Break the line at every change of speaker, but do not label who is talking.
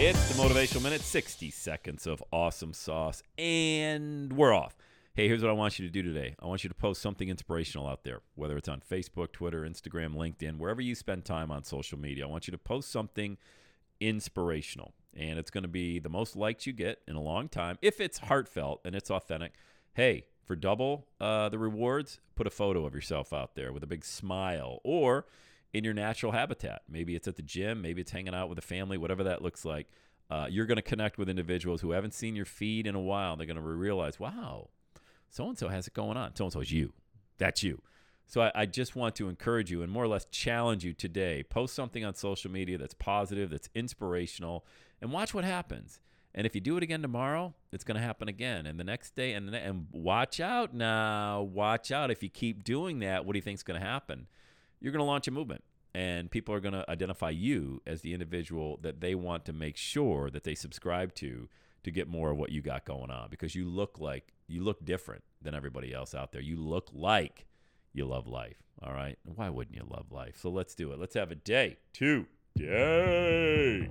It's the Motivational Minute, 60 seconds of awesome sauce, and we're off. Hey, here's what I want you to do today. I want you to post something inspirational out there, whether it's on Facebook, Twitter, Instagram, LinkedIn, wherever you spend time on social media. I want you to post something inspirational, and it's going to be the most likes you get in a long time if it's heartfelt and it's authentic. Hey, for double uh, the rewards, put a photo of yourself out there with a big smile or in your natural habitat. Maybe it's at the gym, maybe it's hanging out with a family, whatever that looks like. Uh, you're going to connect with individuals who haven't seen your feed in a while. They're going to realize, wow, so and so has it going on. So and so is you. That's you. So I, I, just want to encourage you and more or less challenge you today. Post something on social media that's positive, that's inspirational, and watch what happens. And if you do it again tomorrow, it's going to happen again, and the next day, and and watch out now. Watch out if you keep doing that. What do you think is going to happen? You're going to launch a movement, and people are going to identify you as the individual that they want to make sure that they subscribe to to get more of what you got going on because you look like you look different than everybody else out there. You look like you love life. All right. Why wouldn't you love life? So let's do it. Let's have a day Two. today.